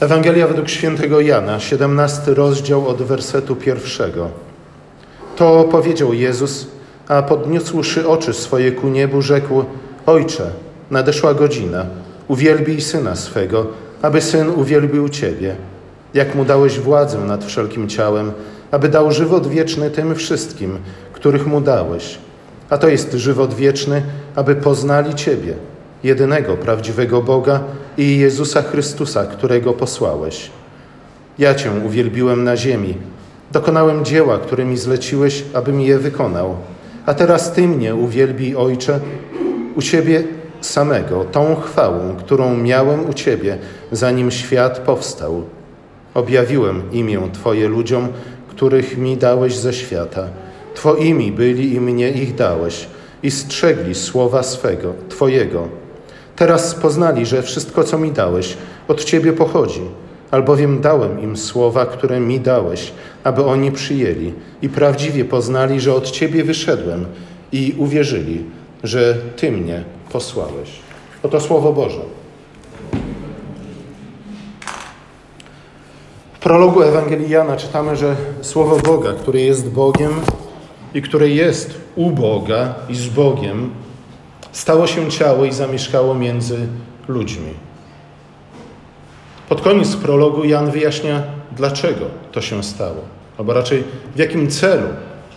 Ewangelia według świętego Jana, 17 rozdział od wersetu pierwszego. To powiedział Jezus, a podniósłszy oczy swoje ku niebu, rzekł: Ojcze, nadeszła godzina, uwielbij syna swego, aby syn uwielbił Ciebie, jak mu dałeś władzę nad wszelkim ciałem, aby dał żywot wieczny tym wszystkim, których mu dałeś. A to jest żywot wieczny, aby poznali Ciebie, jedynego prawdziwego Boga i Jezusa Chrystusa, którego posłałeś. Ja Cię uwielbiłem na ziemi, dokonałem dzieła, które mi zleciłeś, abym je wykonał. A teraz Ty mnie uwielbij, Ojcze, u siebie samego, tą chwałą, którą miałem u Ciebie, zanim świat powstał. Objawiłem imię Twoje ludziom, których mi dałeś ze świata. Twoimi byli i mnie ich dałeś i strzegli słowa swego, Twojego. Teraz poznali, że wszystko, co mi dałeś, od Ciebie pochodzi, albowiem dałem im słowa, które mi dałeś, aby oni przyjęli i prawdziwie poznali, że od Ciebie wyszedłem i uwierzyli, że Ty mnie posłałeś. Oto Słowo Boże. W prologu Ewangelii Jana czytamy, że Słowo Boga, który jest Bogiem i które jest u Boga i z Bogiem, stało się ciało i zamieszkało między ludźmi. Pod koniec prologu Jan wyjaśnia, dlaczego to się stało, albo raczej w jakim celu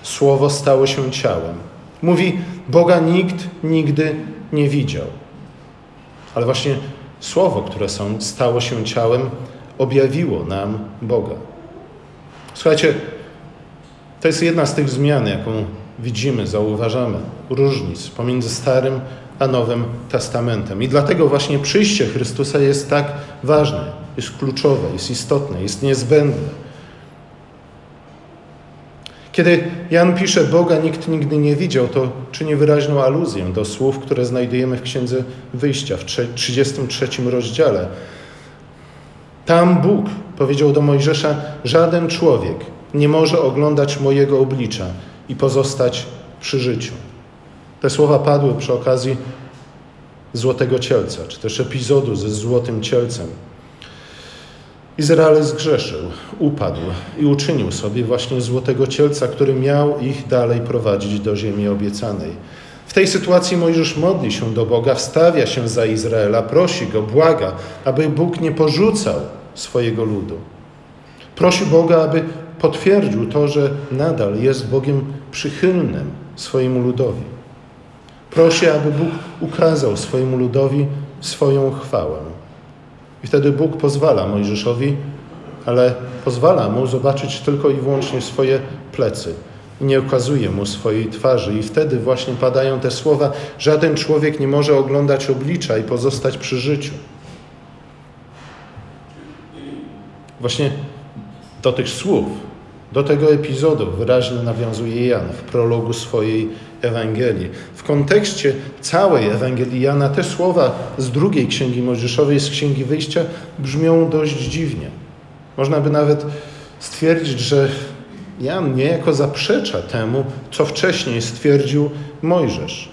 Słowo stało się ciałem. Mówi, Boga nikt nigdy nie widział. Ale właśnie Słowo, które są, stało się ciałem, objawiło nam Boga. Słuchajcie, to jest jedna z tych zmian, jaką widzimy, zauważamy, różnic pomiędzy Starym a Nowym Testamentem. I dlatego właśnie przyjście Chrystusa jest tak ważne, jest kluczowe, jest istotne, jest niezbędne. Kiedy Jan pisze, Boga nikt nigdy nie widział, to czyni wyraźną aluzję do słów, które znajdujemy w Księdze Wyjścia w 33 rozdziale. Tam Bóg powiedział do Mojżesza: Żaden człowiek nie może oglądać mojego oblicza i pozostać przy życiu. Te słowa padły przy okazji Złotego Cielca, czy też epizodu ze Złotym Cielcem. Izrael zgrzeszył, upadł i uczynił sobie właśnie Złotego Cielca, który miał ich dalej prowadzić do ziemi obiecanej. W tej sytuacji Mojżesz modli się do Boga, wstawia się za Izraela, prosi go, błaga, aby Bóg nie porzucał swojego ludu. Prosi Boga, aby potwierdził to, że nadal jest Bogiem przychylnym swojemu ludowi. Prosi, aby Bóg ukazał swojemu ludowi swoją chwałę. I wtedy Bóg pozwala Mojżeszowi, ale pozwala mu zobaczyć tylko i wyłącznie swoje plecy. I nie okazuje mu swojej twarzy. I wtedy właśnie padają te słowa: Żaden człowiek nie może oglądać oblicza i pozostać przy życiu. Właśnie do tych słów, do tego epizodu wyraźnie nawiązuje Jan w prologu swojej Ewangelii. W kontekście całej Ewangelii Jana te słowa z drugiej księgi Mojżeszowej, z księgi wyjścia, brzmią dość dziwnie. Można by nawet stwierdzić, że Jan niejako zaprzecza temu, co wcześniej stwierdził Mojżesz.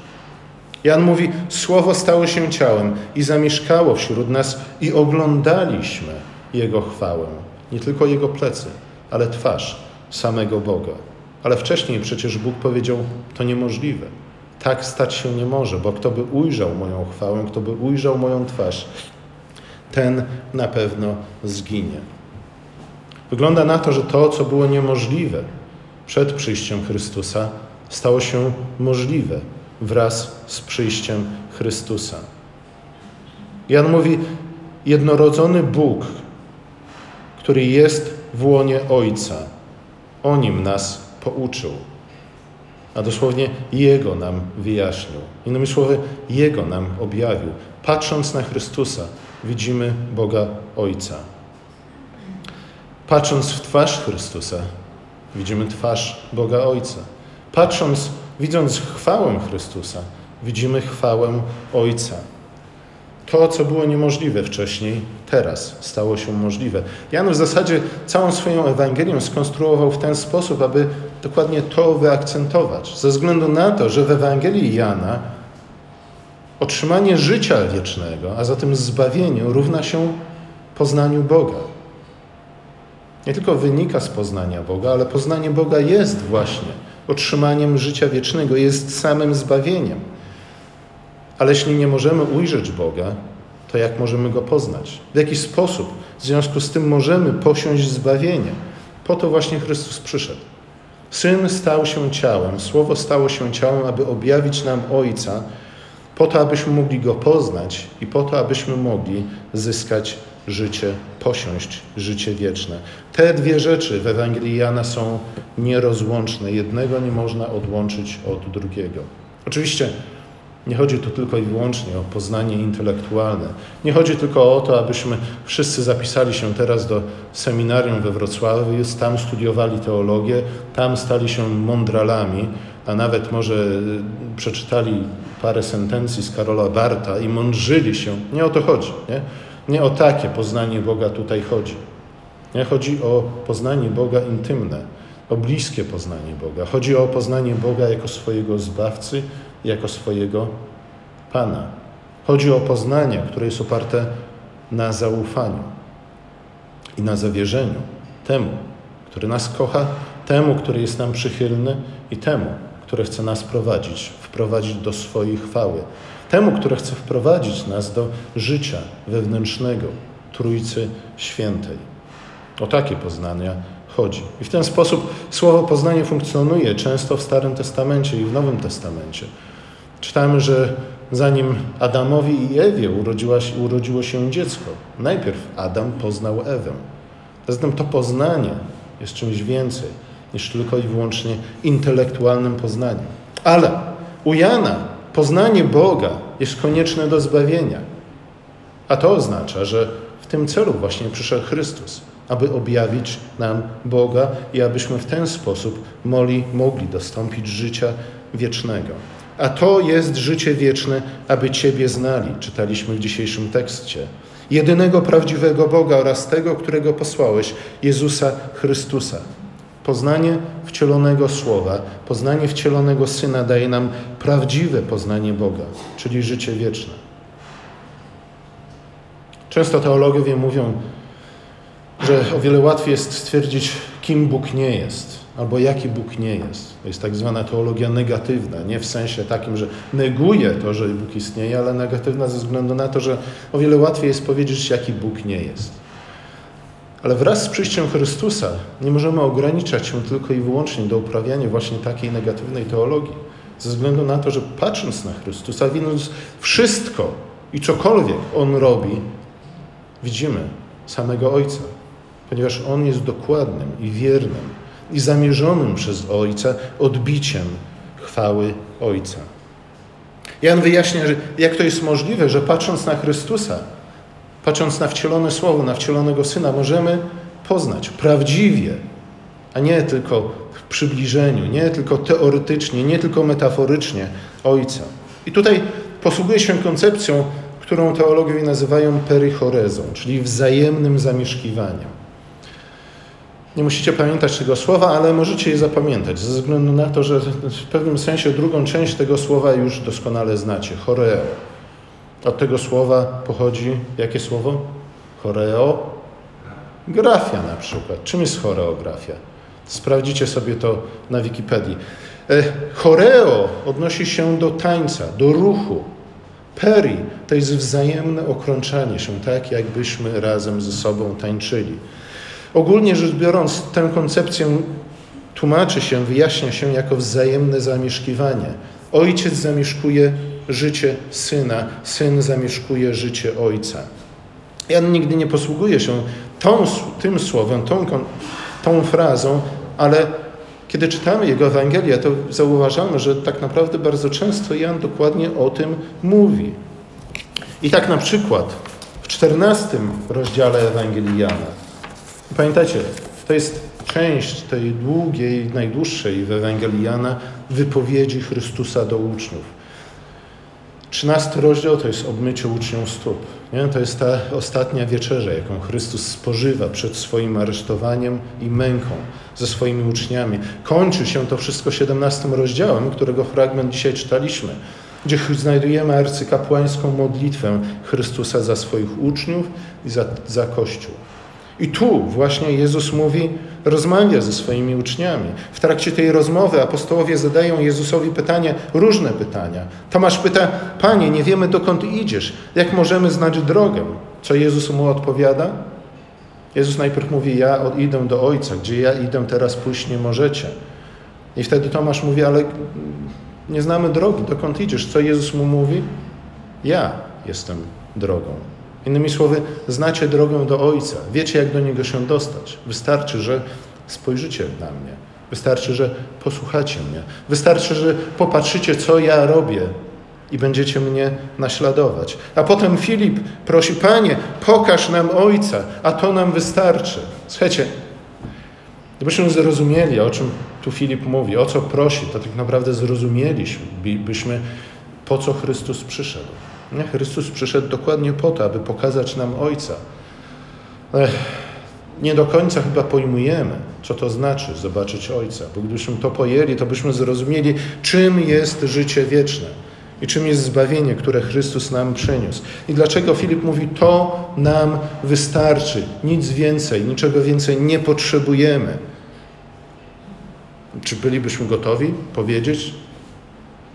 Jan mówi: Słowo stało się ciałem i zamieszkało wśród nas, i oglądaliśmy Jego chwałę. Nie tylko Jego plecy, ale twarz samego Boga. Ale wcześniej przecież Bóg powiedział: To niemożliwe. Tak stać się nie może, bo kto by ujrzał moją chwałę, kto by ujrzał moją twarz, ten na pewno zginie. Wygląda na to, że to, co było niemożliwe przed przyjściem Chrystusa, stało się możliwe wraz z przyjściem Chrystusa. Jan mówi: Jednorodzony Bóg, który jest w łonie Ojca, o nim nas pouczył, a dosłownie Jego nam wyjaśnił. Innymi słowy, Jego nam objawił. Patrząc na Chrystusa, widzimy Boga Ojca. Patrząc w twarz Chrystusa, widzimy twarz Boga Ojca. Patrząc, widząc chwałę Chrystusa, widzimy chwałę Ojca. To, co było niemożliwe wcześniej, teraz stało się możliwe. Jan w zasadzie całą swoją Ewangelię skonstruował w ten sposób, aby dokładnie to wyakcentować. Ze względu na to, że w Ewangelii Jana otrzymanie życia wiecznego, a zatem zbawieniu, równa się poznaniu Boga. Nie tylko wynika z poznania Boga, ale poznanie Boga jest właśnie otrzymaniem życia wiecznego, jest samym zbawieniem. Ale jeśli nie możemy ujrzeć Boga, to jak możemy Go poznać? W jaki sposób w związku z tym możemy posiąść zbawienie? Po to właśnie Chrystus przyszedł. Syn stał się ciałem, Słowo stało się ciałem, aby objawić nam Ojca, po to, abyśmy mogli Go poznać i po to, abyśmy mogli zyskać życie, posiąść życie wieczne. Te dwie rzeczy w Ewangelii Jana są nierozłączne. Jednego nie można odłączyć od drugiego. Oczywiście nie chodzi tu tylko i wyłącznie o poznanie intelektualne. Nie chodzi tylko o to, abyśmy wszyscy zapisali się teraz do seminarium we Wrocławiu, tam studiowali teologię, tam stali się mądralami, a nawet może y, przeczytali parę sentencji z Karola Barta i mądrzyli się. Nie o to chodzi. Nie, nie o takie poznanie Boga tutaj chodzi. Nie chodzi o poznanie Boga intymne, o bliskie poznanie Boga. Chodzi o poznanie Boga jako swojego zbawcy, jako swojego Pana. Chodzi o poznanie, które jest oparte na zaufaniu i na zawierzeniu temu, który nas kocha, temu, który jest nam przychylny i temu, który chce nas prowadzić, wprowadzić do swojej chwały. Temu, który chce wprowadzić nas do życia wewnętrznego Trójcy Świętej. O takie poznania chodzi. I w ten sposób słowo poznanie funkcjonuje często w Starym Testamencie i w Nowym Testamencie. Czytamy, że zanim Adamowi i Ewie urodziła, urodziło się dziecko, najpierw Adam poznał Ewę. Zatem to poznanie jest czymś więcej niż tylko i wyłącznie intelektualnym poznaniem. Ale u Jana poznanie Boga jest konieczne do zbawienia. A to oznacza, że w tym celu właśnie przyszedł Chrystus, aby objawić nam Boga i abyśmy w ten sposób mogli, mogli dostąpić życia wiecznego. A to jest życie wieczne, aby Ciebie znali, czytaliśmy w dzisiejszym tekście. Jedynego prawdziwego Boga oraz tego, którego posłałeś, Jezusa Chrystusa. Poznanie wcielonego Słowa, poznanie wcielonego Syna daje nam prawdziwe poznanie Boga, czyli życie wieczne. Często teologowie mówią, że o wiele łatwiej jest stwierdzić, kim Bóg nie jest albo jaki Bóg nie jest. To jest tak zwana teologia negatywna, nie w sensie takim, że neguje to, że Bóg istnieje, ale negatywna ze względu na to, że o wiele łatwiej jest powiedzieć, jaki Bóg nie jest. Ale wraz z przyjściem Chrystusa nie możemy ograniczać się tylko i wyłącznie do uprawiania właśnie takiej negatywnej teologii. Ze względu na to, że patrząc na Chrystusa, widząc wszystko i cokolwiek On robi, widzimy samego Ojca, ponieważ On jest dokładnym i wiernym i zamierzonym przez Ojca odbiciem chwały Ojca. Jan wyjaśnia, że jak to jest możliwe, że patrząc na Chrystusa, patrząc na wcielone Słowo, na wcielonego Syna, możemy poznać prawdziwie, a nie tylko w przybliżeniu, nie tylko teoretycznie, nie tylko metaforycznie Ojca. I tutaj posługuje się koncepcją, którą teologowie nazywają perychorezą, czyli wzajemnym zamieszkiwaniem. Nie musicie pamiętać tego słowa, ale możecie je zapamiętać, ze względu na to, że w pewnym sensie drugą część tego słowa już doskonale znacie. Choreo. Od tego słowa pochodzi jakie słowo? Choreo. Grafia na przykład. Czym jest choreografia? Sprawdzicie sobie to na Wikipedii. E, choreo odnosi się do tańca, do ruchu. Peri to jest wzajemne okrączanie się, tak jakbyśmy razem ze sobą tańczyli. Ogólnie rzecz biorąc, tę koncepcję tłumaczy się, wyjaśnia się jako wzajemne zamieszkiwanie. Ojciec zamieszkuje życie syna, syn zamieszkuje życie ojca. Jan nigdy nie posługuje się tą, tym słowem, tą, tą frazą, ale kiedy czytamy jego Ewangelię, to zauważamy, że tak naprawdę bardzo często Jan dokładnie o tym mówi. I tak na przykład w czternastym rozdziale Ewangelii Jana Pamiętajcie, to jest część tej długiej, najdłuższej w Ewangelii Jana wypowiedzi Chrystusa do uczniów. Trzynasty rozdział to jest obmycie uczniom stóp. Nie? To jest ta ostatnia wieczerza, jaką Chrystus spożywa przed swoim aresztowaniem i męką ze swoimi uczniami. Kończy się to wszystko 17 rozdziałem, którego fragment dzisiaj czytaliśmy. gdzie znajdujemy arcykapłańską modlitwę Chrystusa za swoich uczniów i za, za Kościół. I tu właśnie Jezus mówi, rozmawia ze swoimi uczniami. W trakcie tej rozmowy apostołowie zadają Jezusowi pytanie, różne pytania. Tomasz pyta, Panie, nie wiemy dokąd idziesz, jak możemy znać drogę? Co Jezus mu odpowiada? Jezus najpierw mówi, ja idę do Ojca, gdzie ja idę teraz pójść nie możecie. I wtedy Tomasz mówi, ale nie znamy drogi, dokąd idziesz? Co Jezus mu mówi? Ja jestem drogą. Innymi słowy, znacie drogę do Ojca, wiecie, jak do Niego się dostać. Wystarczy, że spojrzycie na mnie. Wystarczy, że posłuchacie mnie. Wystarczy, że popatrzycie, co ja robię i będziecie mnie naśladować. A potem Filip prosi, Panie, pokaż nam Ojca, a to nam wystarczy. Słuchajcie, gdybyśmy zrozumieli, o czym tu Filip mówi, o co prosi, to tak naprawdę zrozumieliśmy, byśmy, po co Chrystus przyszedł. Nie? Chrystus przyszedł dokładnie po to, aby pokazać nam Ojca. Ech, nie do końca chyba pojmujemy, co to znaczy zobaczyć Ojca, bo gdybyśmy to pojęli, to byśmy zrozumieli, czym jest życie wieczne i czym jest zbawienie, które Chrystus nam przyniósł. I dlaczego Filip mówi, to nam wystarczy, nic więcej, niczego więcej nie potrzebujemy. Czy bylibyśmy gotowi powiedzieć,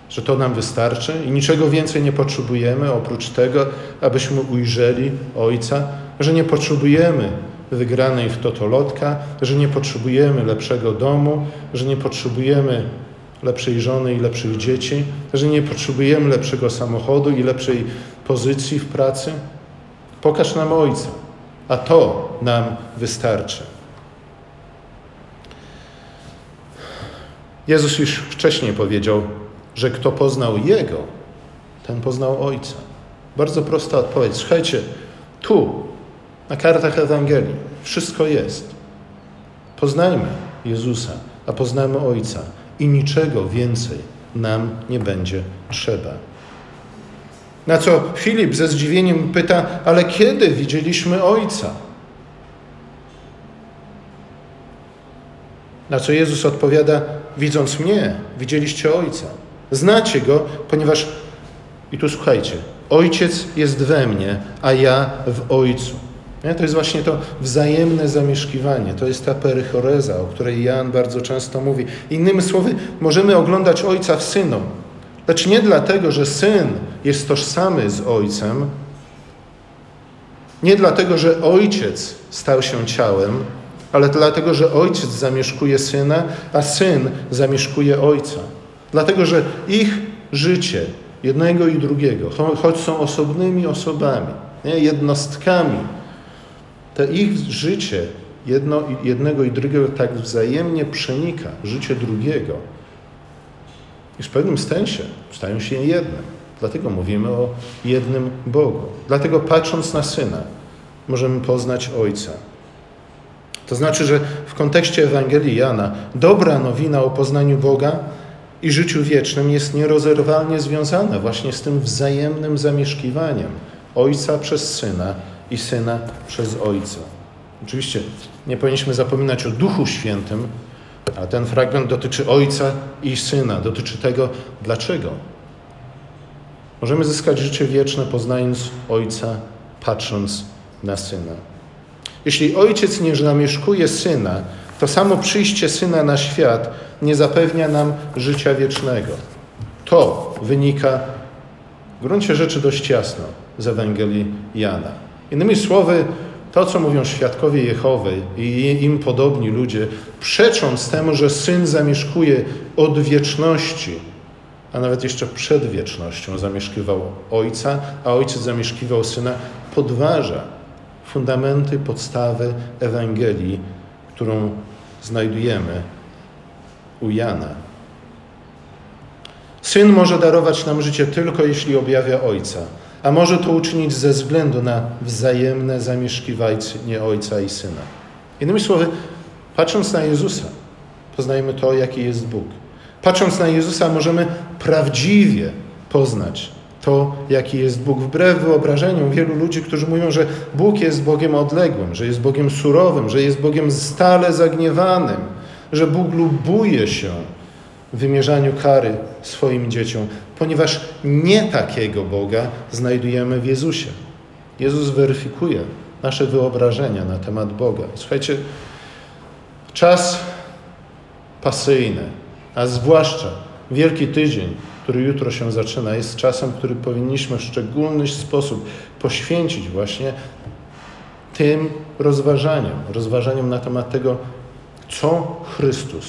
że to nam wystarczy i niczego więcej nie potrzebujemy oprócz tego, abyśmy ujrzeli Ojca, że nie potrzebujemy wygranej w totolotka, że nie potrzebujemy lepszego domu, że nie potrzebujemy lepszej żony i lepszych dzieci, że nie potrzebujemy lepszego samochodu i lepszej pozycji w pracy. Pokaż nam Ojca, a to nam wystarczy. Jezus już wcześniej powiedział, że kto poznał Jego, ten poznał Ojca. Bardzo prosta odpowiedź. Słuchajcie, tu, na kartach Ewangelii, wszystko jest. Poznajmy Jezusa, a poznamy Ojca i niczego więcej nam nie będzie trzeba. Na co Filip ze zdziwieniem pyta, ale kiedy widzieliśmy Ojca? Na co Jezus odpowiada, widząc mnie, widzieliście Ojca. Znacie Go, ponieważ, i tu słuchajcie, Ojciec jest we mnie, a ja w Ojcu. Nie? To jest właśnie to wzajemne zamieszkiwanie. To jest ta perychoreza, o której Jan bardzo często mówi. Innymi słowy, możemy oglądać Ojca w Synu. Lecz nie dlatego, że Syn jest tożsamy z Ojcem, nie dlatego, że Ojciec stał się ciałem, ale dlatego, że Ojciec zamieszkuje Syna, a Syn zamieszkuje Ojca. Dlatego, że ich życie, jednego i drugiego, choć są osobnymi osobami, nie, jednostkami, to ich życie jedno, jednego i drugiego tak wzajemnie przenika życie drugiego, iż w pewnym sensie stają się jednym. Dlatego mówimy o jednym Bogu. Dlatego patrząc na Syna, możemy poznać Ojca. To znaczy, że w kontekście Ewangelii Jana dobra nowina o poznaniu Boga i życiu wiecznym jest nierozerwalnie związana właśnie z tym wzajemnym zamieszkiwaniem Ojca przez Syna i Syna przez Ojca. Oczywiście nie powinniśmy zapominać o Duchu Świętym, a ten fragment dotyczy Ojca i Syna, dotyczy tego, dlaczego. Możemy zyskać życie wieczne poznając Ojca, patrząc na Syna. Jeśli Ojciec nie zamieszkuje Syna, to samo przyjście Syna na świat nie zapewnia nam życia wiecznego. To wynika w gruncie rzeczy dość jasno z Ewangelii Jana. Innymi słowy, to, co mówią świadkowie Jehowy i im podobni ludzie, przecząc temu, że Syn zamieszkuje od wieczności, a nawet jeszcze przed wiecznością zamieszkiwał Ojca, a Ojciec zamieszkiwał Syna, podważa fundamenty, podstawy Ewangelii, którą znajdujemy u Jana. Syn może darować nam życie tylko jeśli objawia Ojca, a może to uczynić ze względu na wzajemne zamieszkiwanie Ojca i Syna. Innymi słowy, patrząc na Jezusa, poznajemy to, jaki jest Bóg. Patrząc na Jezusa, możemy prawdziwie poznać to, jaki jest Bóg. Wbrew wyobrażeniom wielu ludzi, którzy mówią, że Bóg jest Bogiem odległym, że jest Bogiem surowym, że jest Bogiem stale zagniewanym, że Bóg lubuje się w wymierzaniu kary swoim dzieciom. ponieważ nie takiego Boga znajdujemy w Jezusie. Jezus weryfikuje nasze wyobrażenia na temat Boga. Słuchajcie, czas pasyjny, a zwłaszcza Wielki Tydzień, który jutro się zaczyna, jest czasem, który powinniśmy w szczególny sposób poświęcić właśnie tym rozważaniom, rozważaniom na temat tego, co Chrystus,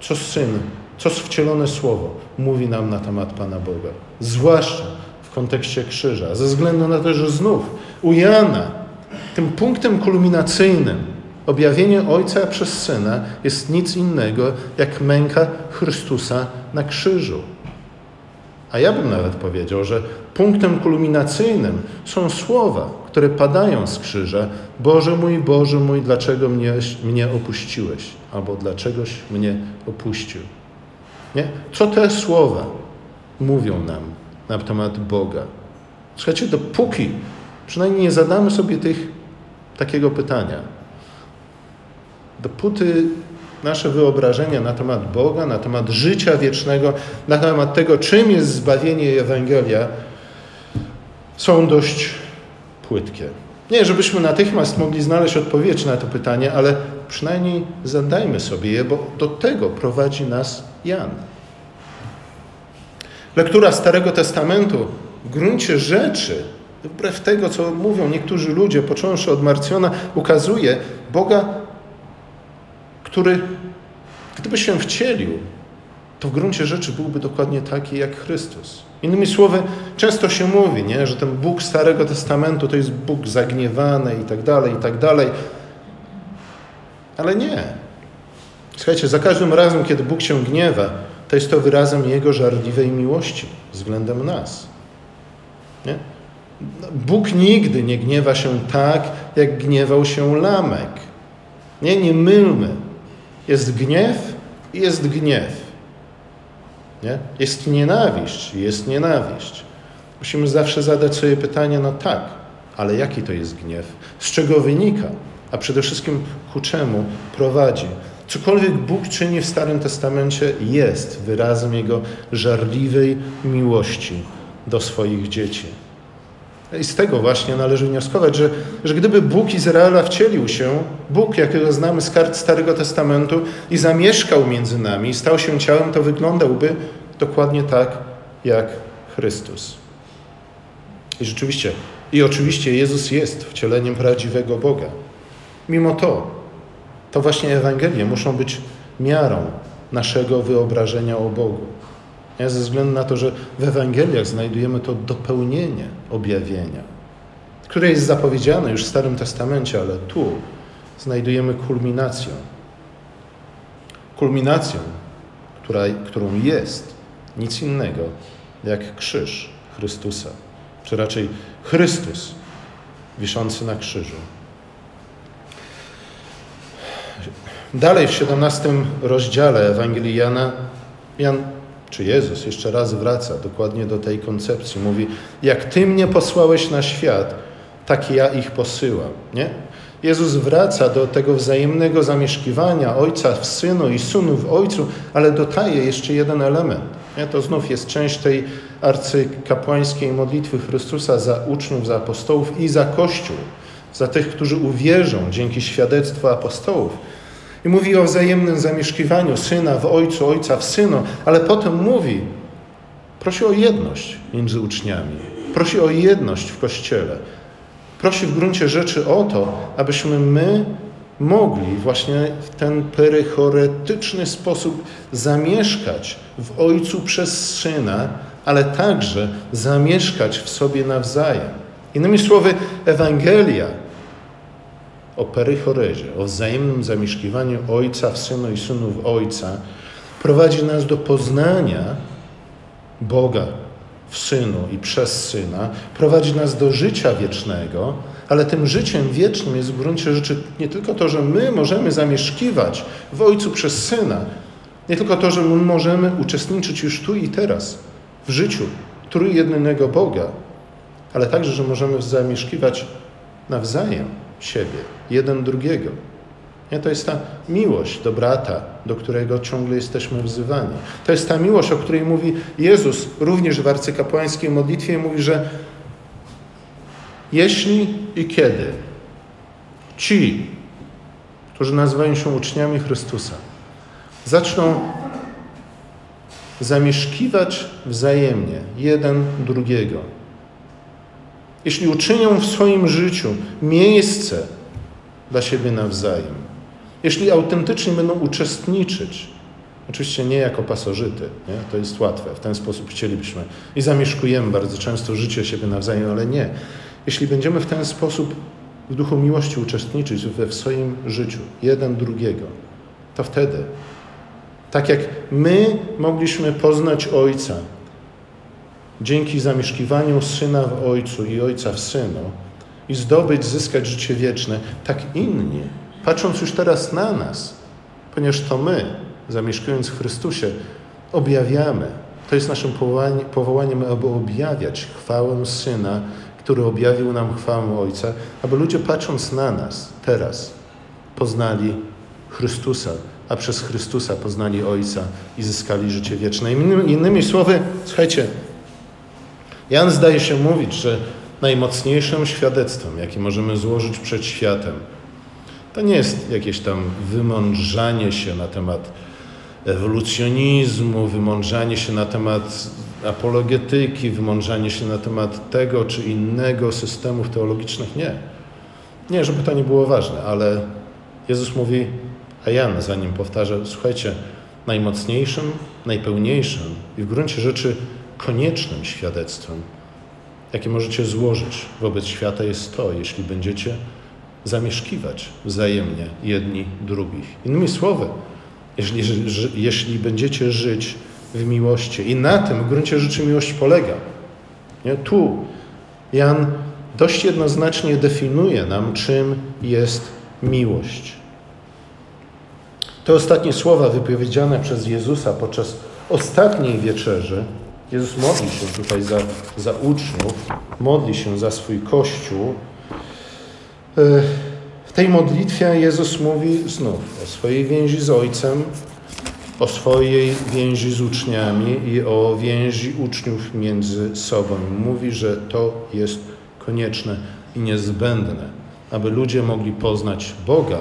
co Syn, co wcielone Słowo mówi nam na temat Pana Boga. Zwłaszcza w kontekście krzyża, ze względu na to, że znów u Jana tym punktem kulminacyjnym objawienie Ojca przez Syna jest nic innego jak męka Chrystusa na krzyżu. A ja bym nawet powiedział, że punktem kulminacyjnym są słowa, które padają z krzyża: Boże mój, Boże mój, dlaczego mnie, mnie opuściłeś? Albo dlaczegoś mnie opuścił? Nie? Co te słowa mówią nam na temat Boga? Słuchajcie, dopóki przynajmniej nie zadamy sobie tych, takiego pytania, dopóty nasze wyobrażenia na temat Boga, na temat życia wiecznego, na temat tego, czym jest zbawienie i Ewangelia, są dość płytkie. Nie, żebyśmy natychmiast mogli znaleźć odpowiedź na to pytanie, ale przynajmniej zadajmy sobie je, bo do tego prowadzi nas Jan. Lektura Starego Testamentu w gruncie rzeczy, wbrew tego, co mówią niektórzy ludzie, począwszy od Marcjona, ukazuje Boga, który, gdyby się wcielił, to w gruncie rzeczy byłby dokładnie taki jak Chrystus. Innymi słowy, często się mówi, nie, że ten Bóg Starego Testamentu to jest Bóg zagniewany i tak dalej, i tak dalej. Ale nie. Słuchajcie, za każdym razem, kiedy Bóg się gniewa, to jest to wyrazem Jego żarliwej miłości względem nas. Nie? Bóg nigdy nie gniewa się tak, jak gniewał się Lamek. Nie, nie mylmy. Jest gniew i jest gniew. Nie? Jest nienawiść i jest nienawiść. Musimy zawsze zadać sobie pytanie, no tak, ale jaki to jest gniew? Z czego wynika? A przede wszystkim ku czemu prowadzi? Cokolwiek Bóg czyni w Starym Testamencie jest wyrazem Jego żarliwej miłości do swoich dzieci. I z tego właśnie należy wnioskować, że, że gdyby Bóg Izraela wcielił się, Bóg, jakiego znamy z kart Starego Testamentu, i zamieszkał między nami, stał się ciałem, to wyglądałby dokładnie tak jak Chrystus. I rzeczywiście, i oczywiście Jezus jest wcieleniem prawdziwego Boga. Mimo to, to właśnie Ewangelie muszą być miarą naszego wyobrażenia o Bogu. Nie? Ze względu na to, że w Ewangeliach znajdujemy to dopełnienie objawienia, które jest zapowiedziane już w Starym Testamencie, ale tu znajdujemy kulminację. Kulminacją, która, którą jest nic innego jak krzyż Chrystusa, czy raczej Chrystus wiszący na krzyżu. Dalej w 17 rozdziale Ewangelii Jana, Jan czy Jezus jeszcze raz wraca dokładnie do tej koncepcji. Mówi, jak Ty mnie posłałeś na świat, tak ja ich posyłam. Nie? Jezus wraca do tego wzajemnego zamieszkiwania Ojca w Synu i Synu w Ojcu, ale dodaje jeszcze jeden element. Nie? To znów jest część tej arcykapłańskiej modlitwy Chrystusa za uczniów, za apostołów i za Kościół, za tych, którzy uwierzą dzięki świadectwu apostołów. I mówi o wzajemnym zamieszkiwaniu syna w ojcu, ojca w synu, ale potem mówi, prosi o jedność między uczniami, prosi o jedność w kościele. Prosi w gruncie rzeczy o to, abyśmy my mogli właśnie w ten perychoretyczny sposób zamieszkać w Ojcu przez Syna, ale także zamieszkać w sobie nawzajem. Innymi słowy, Ewangelia o perychorezie, o wzajemnym zamieszkiwaniu Ojca w Synu i Synu w Ojca, prowadzi nas do poznania Boga w Synu i przez Syna, prowadzi nas do życia wiecznego, ale tym życiem wiecznym jest w gruncie rzeczy nie tylko to, że my możemy zamieszkiwać w Ojcu przez Syna, nie tylko to, że my możemy uczestniczyć już tu i teraz w życiu trójjednego Boga, ale także, że możemy zamieszkiwać nawzajem siebie, jeden drugiego. Nie? To jest ta miłość do brata, do którego ciągle jesteśmy wzywani. To jest ta miłość, o której mówi Jezus również w arcykapłańskiej modlitwie. Mówi, że jeśli i kiedy ci, którzy nazywają się uczniami Chrystusa, zaczną zamieszkiwać wzajemnie jeden drugiego, jeśli uczynią w swoim życiu miejsce dla siebie nawzajem, jeśli autentycznie będą uczestniczyć, oczywiście nie jako pasożyty, nie? to jest łatwe, w ten sposób chcielibyśmy i zamieszkujemy bardzo często życie siebie nawzajem, ale nie. Jeśli będziemy w ten sposób w duchu miłości uczestniczyć we swoim życiu, jeden drugiego, to wtedy, tak jak my mogliśmy poznać Ojca dzięki zamieszkiwaniu Syna w Ojcu i Ojca w Synu i zdobyć, zyskać życie wieczne, tak inni, patrząc już teraz na nas, ponieważ to my, zamieszkując w Chrystusie, objawiamy. To jest naszym powołaniem, aby objawiać chwałę Syna który objawił nam chwałę Ojca, aby ludzie patrząc na nas teraz poznali Chrystusa, a przez Chrystusa poznali Ojca i zyskali życie wieczne. Innymi, słowy, słuchajcie, Jan zdaje się mówić, że najmocniejszym świadectwem, jakie możemy złożyć przed światem, to nie jest jakieś tam wymądrzanie się na temat ewolucjonizmu, wymądrzanie się na temat apologetyki, wymądrzanie się na temat tego czy innego systemów teologicznych. Nie. Nie, żeby to nie było ważne, ale Jezus mówi, a Jan za nim powtarza, słuchajcie, najmocniejszym, najpełniejszym i w gruncie rzeczy koniecznym świadectwem, jakie możecie złożyć wobec świata jest to, jeśli będziecie zamieszkiwać wzajemnie jedni drugich. Innymi słowy, jeśli, jeśli będziecie żyć w miłości. I na tym w gruncie rzeczy miłość polega. Nie? Tu Jan dość jednoznacznie definiuje nam, czym jest miłość. Te ostatnie słowa wypowiedziane przez Jezusa podczas ostatniej wieczerzy, Jezus modli się tutaj za, za uczniów, modli się za swój Kościół. E, w tej modlitwie Jezus mówi znów o swojej więzi z Ojcem, o swojej więzi z uczniami i o więzi uczniów między sobą. Mówi, że to jest konieczne i niezbędne, aby ludzie mogli poznać Boga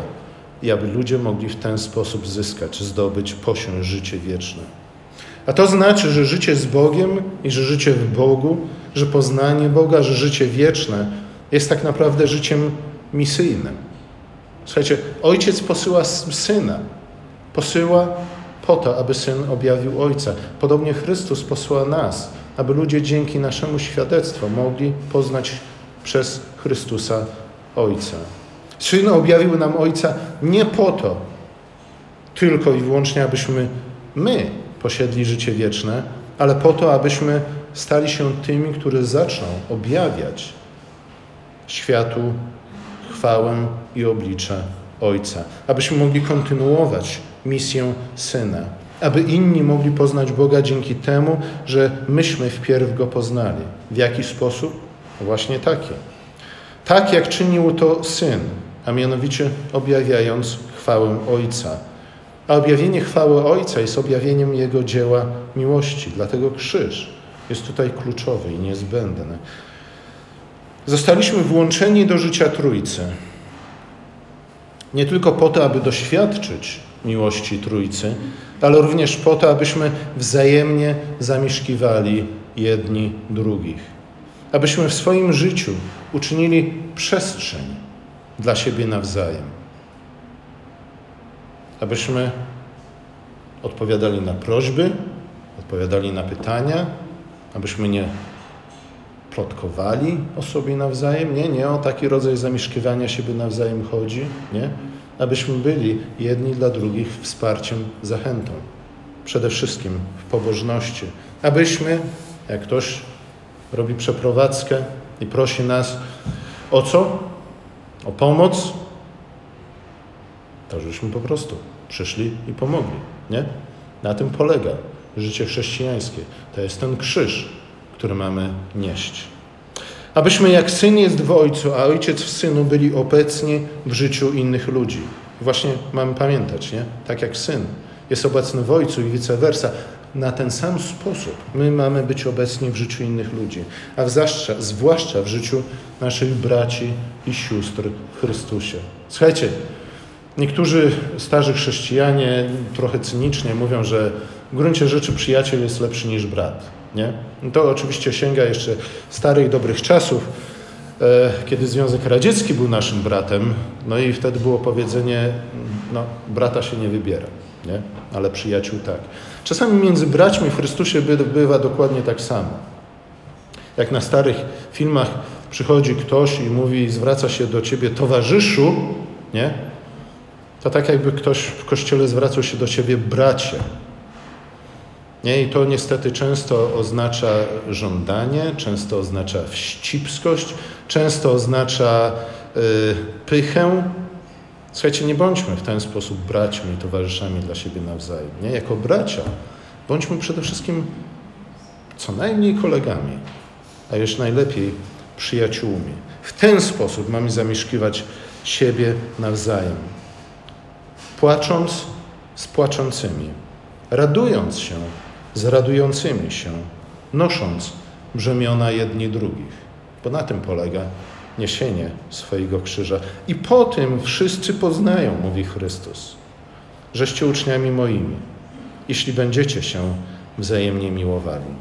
i aby ludzie mogli w ten sposób zyskać, zdobyć, posiąść życie wieczne. A to znaczy, że życie z Bogiem i że życie w Bogu, że poznanie Boga, że życie wieczne jest tak naprawdę życiem misyjnym. Słuchajcie, ojciec posyła syna, posyła po to, aby Syn objawił Ojca. Podobnie Chrystus posłał nas, aby ludzie dzięki naszemu świadectwu mogli poznać przez Chrystusa Ojca. Syn objawił nam Ojca nie po to, tylko i wyłącznie, abyśmy my posiedli życie wieczne, ale po to, abyśmy stali się tymi, którzy zaczną objawiać światu chwałę i oblicze Ojca, abyśmy mogli kontynuować misję Syna, aby inni mogli poznać Boga dzięki temu, że myśmy wpierw Go poznali. W jaki sposób? Właśnie taki. Tak jak czynił to Syn, a mianowicie objawiając chwałę Ojca. A objawienie chwały Ojca jest objawieniem Jego dzieła miłości, dlatego krzyż jest tutaj kluczowy i niezbędny. Zostaliśmy włączeni do życia Trójcy. Nie tylko po to, aby doświadczyć miłości Trójcy, ale również po to, abyśmy wzajemnie zamieszkiwali jedni drugich. Abyśmy w swoim życiu uczynili przestrzeń dla siebie nawzajem. Abyśmy odpowiadali na prośby, odpowiadali na pytania, abyśmy nie plotkowali o sobie nawzajem. Nie, nie o taki rodzaj zamieszkiwania siebie nawzajem chodzi, nie? abyśmy byli jedni dla drugich wsparciem, zachętą. Przede wszystkim w pobożności. Abyśmy, jak ktoś robi przeprowadzkę i prosi nas o co? O pomoc, to żeśmy po prostu przyszli i pomogli. Nie? Na tym polega życie chrześcijańskie. To jest ten krzyż, który mamy nieść. Abyśmy jak syn jest w ojcu, a ojciec w synu byli obecni w życiu innych ludzi. Właśnie mamy pamiętać, nie? Tak jak syn jest obecny w ojcu i vice versa. Na ten sam sposób my mamy być obecni w życiu innych ludzi, a zwłaszcza, zwłaszcza w życiu naszych braci i sióstr w Chrystusie. Słuchajcie, niektórzy starzy chrześcijanie trochę cynicznie mówią, że w gruncie rzeczy przyjaciel jest lepszy niż brat. Nie? To oczywiście sięga jeszcze starych, dobrych czasów, e, kiedy Związek Radziecki był naszym bratem, no i wtedy było powiedzenie, no brata się nie wybiera, nie? ale przyjaciół tak. Czasami między braćmi w Chrystusie bywa dokładnie tak samo. Jak na starych filmach przychodzi ktoś i mówi, zwraca się do ciebie towarzyszu, nie? To tak jakby ktoś w kościele zwracał się do ciebie bracie. Nie? I to niestety często oznacza żądanie, często oznacza wścibskość, często oznacza yy, pychę. Słuchajcie, nie bądźmy w ten sposób braćmi i towarzyszami dla siebie nawzajem. Nie? Jako bracia bądźmy przede wszystkim co najmniej kolegami, a już najlepiej przyjaciółmi. W ten sposób mamy zamieszkiwać siebie nawzajem. Płacząc z płaczącymi, radując się z radującymi się, nosząc brzemiona jedni drugich. Bo na tym polega niesienie swojego krzyża. I po tym wszyscy poznają, mówi Chrystus, żeście uczniami moimi, jeśli będziecie się wzajemnie miłowali.